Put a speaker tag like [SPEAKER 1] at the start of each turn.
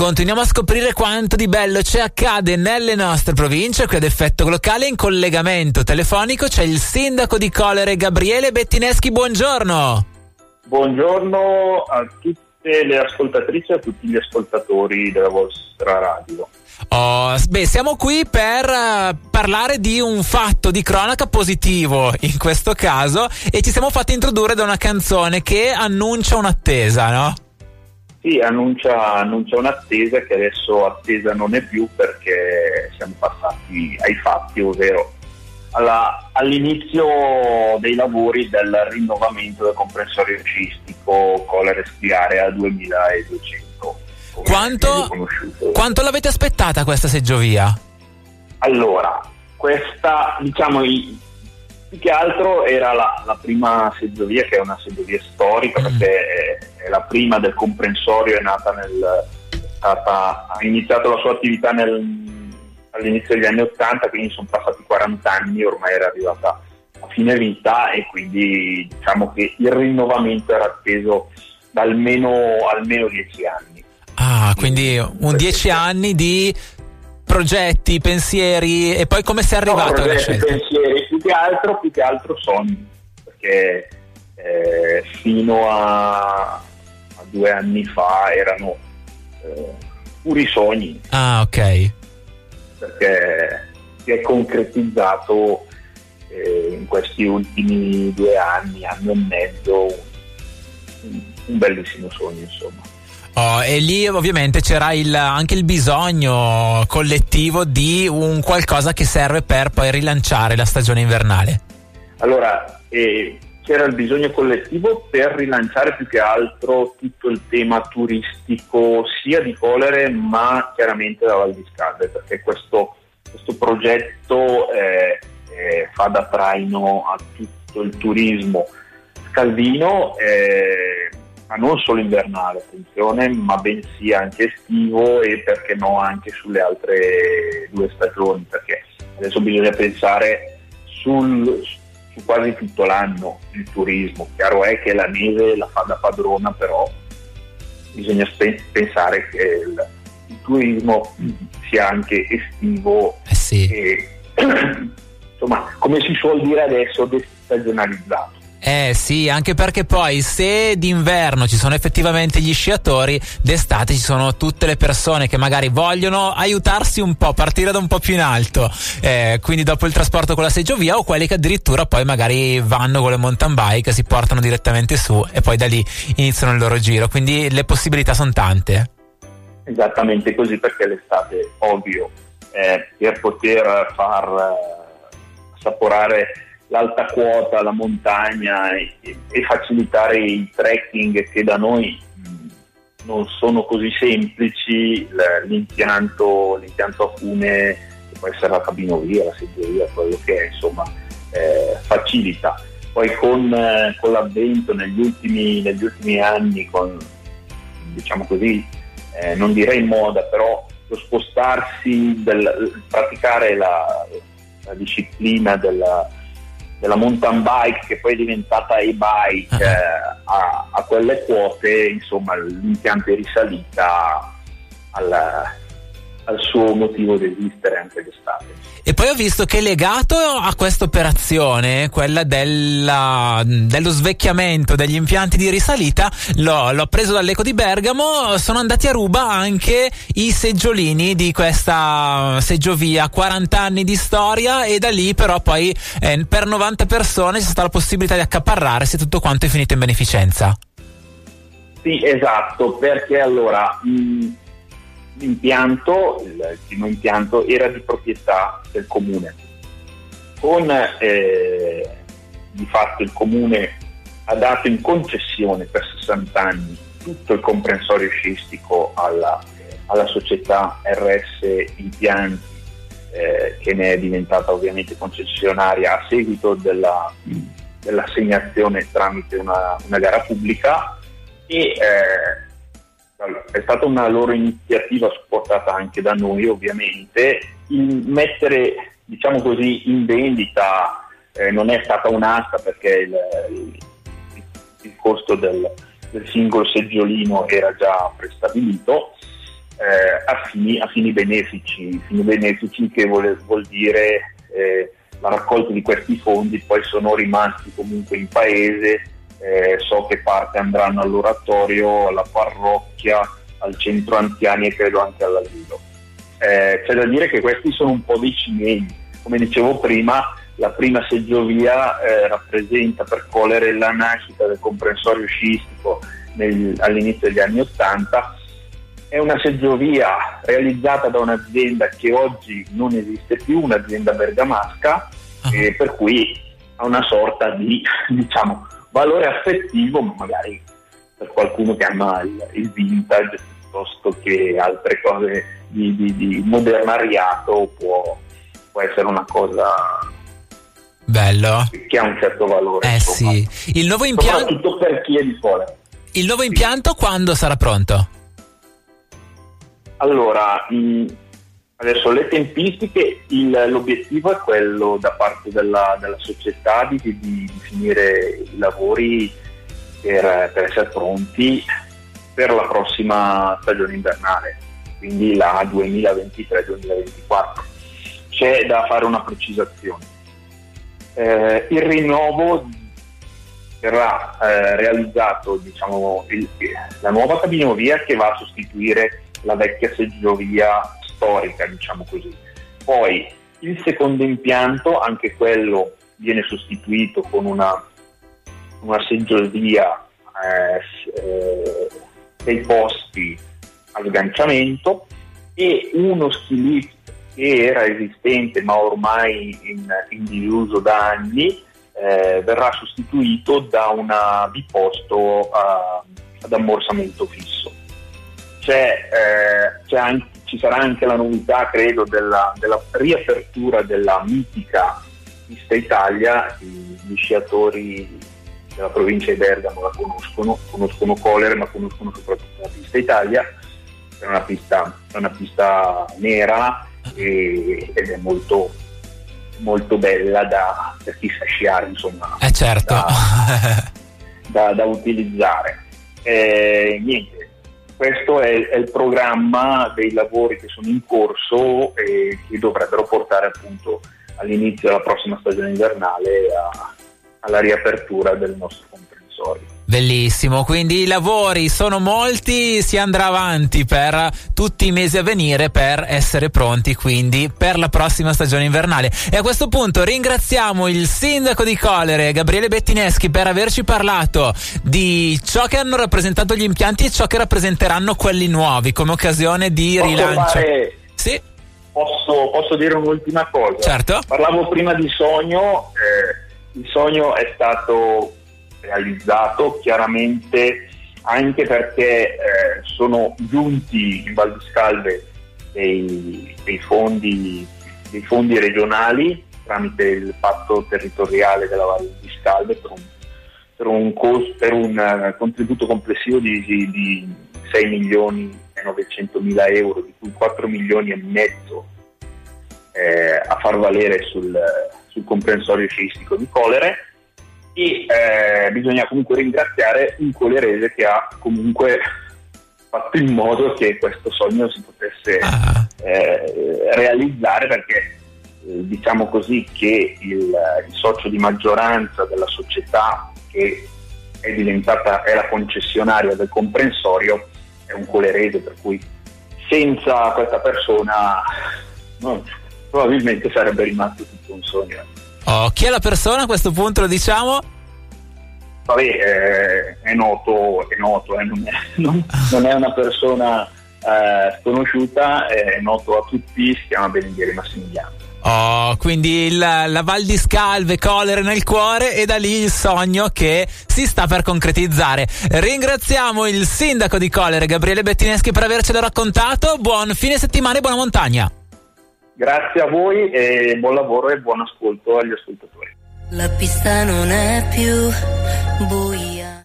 [SPEAKER 1] Continuiamo a scoprire quanto di bello ci accade nelle nostre province. Qui ad effetto locale in collegamento telefonico c'è il sindaco di Colere Gabriele Bettineschi. Buongiorno.
[SPEAKER 2] Buongiorno a tutte le ascoltatrici e a tutti gli ascoltatori della vostra radio.
[SPEAKER 1] Oh, beh, siamo qui per uh, parlare di un fatto di cronaca positivo in questo caso e ci siamo fatti introdurre da una canzone che annuncia un'attesa, no?
[SPEAKER 2] Sì, annuncia, annuncia un'attesa che adesso attesa non è più perché siamo passati ai fatti, ovvero alla, all'inizio dei lavori del rinnovamento del comprensorio scistico Colere Spiare a 2200.
[SPEAKER 1] Quanto, quanto l'avete aspettata questa seggiovia?
[SPEAKER 2] Allora, questa diciamo più che altro era la, la, prima seggiovia che è una seggiovia storica mm. perché è, è, la prima del comprensorio, è nata nel, stata, ha iniziato la sua attività nel, all'inizio degli anni 80, quindi sono passati 40 anni, ormai era arrivata a fine vita e quindi diciamo che il rinnovamento era atteso da almeno, almeno 10 anni.
[SPEAKER 1] Ah, quindi un 10 anni di progetti, pensieri e poi come sei arrivato
[SPEAKER 2] no,
[SPEAKER 1] alla scelta?
[SPEAKER 2] pensieri, che altro, più che altro sogni, perché eh, fino a, a, due anni fa erano eh, puri sogni.
[SPEAKER 1] Ah, ok.
[SPEAKER 2] Perché si è concretizzato eh, in questi ultimi due anni, anno e mezzo, un, un bellissimo sogno, insomma.
[SPEAKER 1] Oh, e lì ovviamente c'era il, anche il bisogno collettivo di un qualcosa che serve per poi rilanciare la stagione invernale.
[SPEAKER 2] Allora, eh, c'era il bisogno collettivo per rilanciare più che altro tutto il tema turistico sia di Colere ma chiaramente da Val di Scalde perché questo, questo progetto eh, eh, fa da traino a tutto il turismo scaldino eh, ma non solo invernale, attenzione, ma bensì anche estivo e perché no anche sulle altre due stagioni, perché adesso bisogna pensare sul, su quasi tutto l'anno il turismo. Chiaro è che la neve la fa da padrona, però bisogna spe- pensare che il, il, turismo sia anche estivo
[SPEAKER 1] eh sì.
[SPEAKER 2] e insomma, come si suol dire adesso, destagionalizzato.
[SPEAKER 1] Eh sì, anche perché poi se d'inverno ci sono effettivamente gli sciatori, d'estate ci sono tutte le persone che magari vogliono aiutarsi un po', partire da un po' più in alto, eh, quindi dopo il trasporto con la seggiovia o quelli che addirittura poi magari vanno con le mountain bike, si portano direttamente su e poi da lì iniziano il loro giro, quindi le possibilità sono tante.
[SPEAKER 2] Esattamente così perché l'estate, ovvio, eh, per poter far eh, assaporare l'alta quota, la montagna e, e, facilitare i trekking che da noi non sono così semplici, l'impianto, l'impianto a fune, che può essere la cabinovia, la seggiovia, quello che è, insomma, eh, facilita. Poi con, eh, con l'avvento negli ultimi, negli ultimi, anni, con, diciamo così, eh, non direi moda, però lo spostarsi, del, praticare la, la disciplina della, della mountain bike che poi è diventata e-bike uh-huh. eh, a, a, quelle quote, insomma l'impianto è risalita al, al suo motivo di esistere anche d'estate.
[SPEAKER 1] E poi ho visto che legato a questa operazione, quella della, dello svecchiamento degli impianti di risalita, l'ho, l'ho, preso dall'Eco di Bergamo, sono andati a ruba anche i seggiolini di questa seggiovia, 40 anni di storia e da lì però poi eh, per 90 persone c'è stata la possibilità di accaparrarsi e tutto quanto è finito in beneficenza.
[SPEAKER 2] Sì, esatto, perché allora mh, l'impianto, il primo impianto, era di proprietà del comune. Con eh, di fatto il comune ha dato in concessione per 60 anni tutto il comprensorio sciistico alla, alla società RS Impianti eh, che ne è diventata ovviamente concessionaria a seguito della, dell'assegnazione tramite una, una gara pubblica e eh, è stata una loro iniziativa supportata anche da noi ovviamente, il mettere diciamo così in vendita eh, non è stata un'asta perché il, il, il costo del, del, singolo seggiolino era già prestabilito, eh, a, fini, a, fini, benefici, fini benefici che vuol, vuol dire eh, la raccolta di questi fondi poi sono rimasti comunque in paese, eh, so che parte andranno all'oratorio, alla parrocchia, al centro anziani e credo anche all'asilo. Eh, c'è da dire che questi sono un po' dei cimeli, come dicevo prima, la prima seggiovia eh, rappresenta per Colere la nascita del comprensorio sciistico nel, all'inizio degli anni Ottanta. È una seggiovia realizzata da un'azienda che oggi non esiste più, un'azienda bergamasca, uh-huh. per cui ha una sorta di diciamo, valore affettivo, magari per qualcuno che ama il, il vintage piuttosto che altre cose di, di, di modernariato può, può essere una cosa
[SPEAKER 1] Bello.
[SPEAKER 2] Che ha un certo valore.
[SPEAKER 1] Eh insomma. sì. Il nuovo impianto.
[SPEAKER 2] Soprattutto per chi è di fuori.
[SPEAKER 1] Il nuovo impianto quando sarà pronto?
[SPEAKER 2] Allora, mh, adesso le tempistiche, il, l'obiettivo è quello da parte della, della società di, di, finire i lavori per, per essere pronti per la prossima stagione invernale, quindi la 2023-2024. C'è da fare una precisazione. Eh, il rinnovo verrà eh, realizzato diciamo, il, la nuova cabinovia che va a sostituire la vecchia seggiovia storica, diciamo così. Poi il secondo impianto, anche quello viene sostituito con una, una seggiovia eh, eh, dei posti a sganciamento e uno ski che era esistente ma ormai in, in disuso da anni eh, verrà sostituito da un biposto a, ad ammorsamento fisso. C'è, eh, anche, ci sarà anche la novità, credo, della, della riapertura della mitica Pista Italia, gli sciatori della provincia di Bergamo la conoscono, conoscono Colere ma conoscono soprattutto la Pista Italia, è una pista, è una pista nera e, ed è molto, molto bella da, per chi sa sciare, insomma,
[SPEAKER 1] eh certo.
[SPEAKER 2] da, da, da utilizzare. Eh, niente, questo è, è, il programma dei lavori che sono in corso e che dovrebbero portare appunto all'inizio della prossima stagione invernale a, alla riapertura del nostro comprensorio.
[SPEAKER 1] Bellissimo, quindi i lavori sono molti, si andrà avanti per tutti i mesi a venire per essere pronti quindi per la prossima stagione invernale. E a questo punto ringraziamo il sindaco di Colere, Gabriele Bettineschi, per averci parlato di ciò che hanno rappresentato gli impianti e ciò che rappresenteranno quelli nuovi come occasione di
[SPEAKER 2] posso
[SPEAKER 1] rilancio.
[SPEAKER 2] Fare, sì. Posso, posso, dire un'ultima cosa?
[SPEAKER 1] Certo.
[SPEAKER 2] Parlavo prima di sogno, eh, il sogno è stato realizzato, chiaramente anche perché eh, sono giunti in Val di Scalve dei, dei, fondi, dei, fondi, regionali tramite il patto territoriale della Val di Scalve per un, per un, cost, per un uh, contributo complessivo di, di, 6 milioni e 900 mila euro, di cui 4 milioni e mezzo eh, a far valere sul, sul comprensorio sciistico di Colere e eh, bisogna comunque ringraziare un colerese che ha comunque fatto in modo che questo sogno si potesse ah. eh, realizzare perché eh, diciamo così che il, il, socio di maggioranza della società che è diventata è la concessionaria del comprensorio è un colerese per cui senza questa persona no, probabilmente sarebbe rimasto tutto un sogno
[SPEAKER 1] Oh, chi è la persona a questo punto lo diciamo?
[SPEAKER 2] Vabbè, eh, è noto, è noto eh, non, è, non, non, è, una persona eh, sconosciuta, è noto a tutti, si chiama Berendiere Massimiliano.
[SPEAKER 1] Oh, quindi il, la Val di Scalve, colere nel cuore e da lì il sogno che si sta per concretizzare. Ringraziamo il sindaco di Colere, Gabriele Bettineschi, per avercelo raccontato. Buon fine settimana e buona montagna.
[SPEAKER 2] Grazie a voi e buon lavoro e buon ascolto agli ascoltatori.
[SPEAKER 3] La pista non è più buia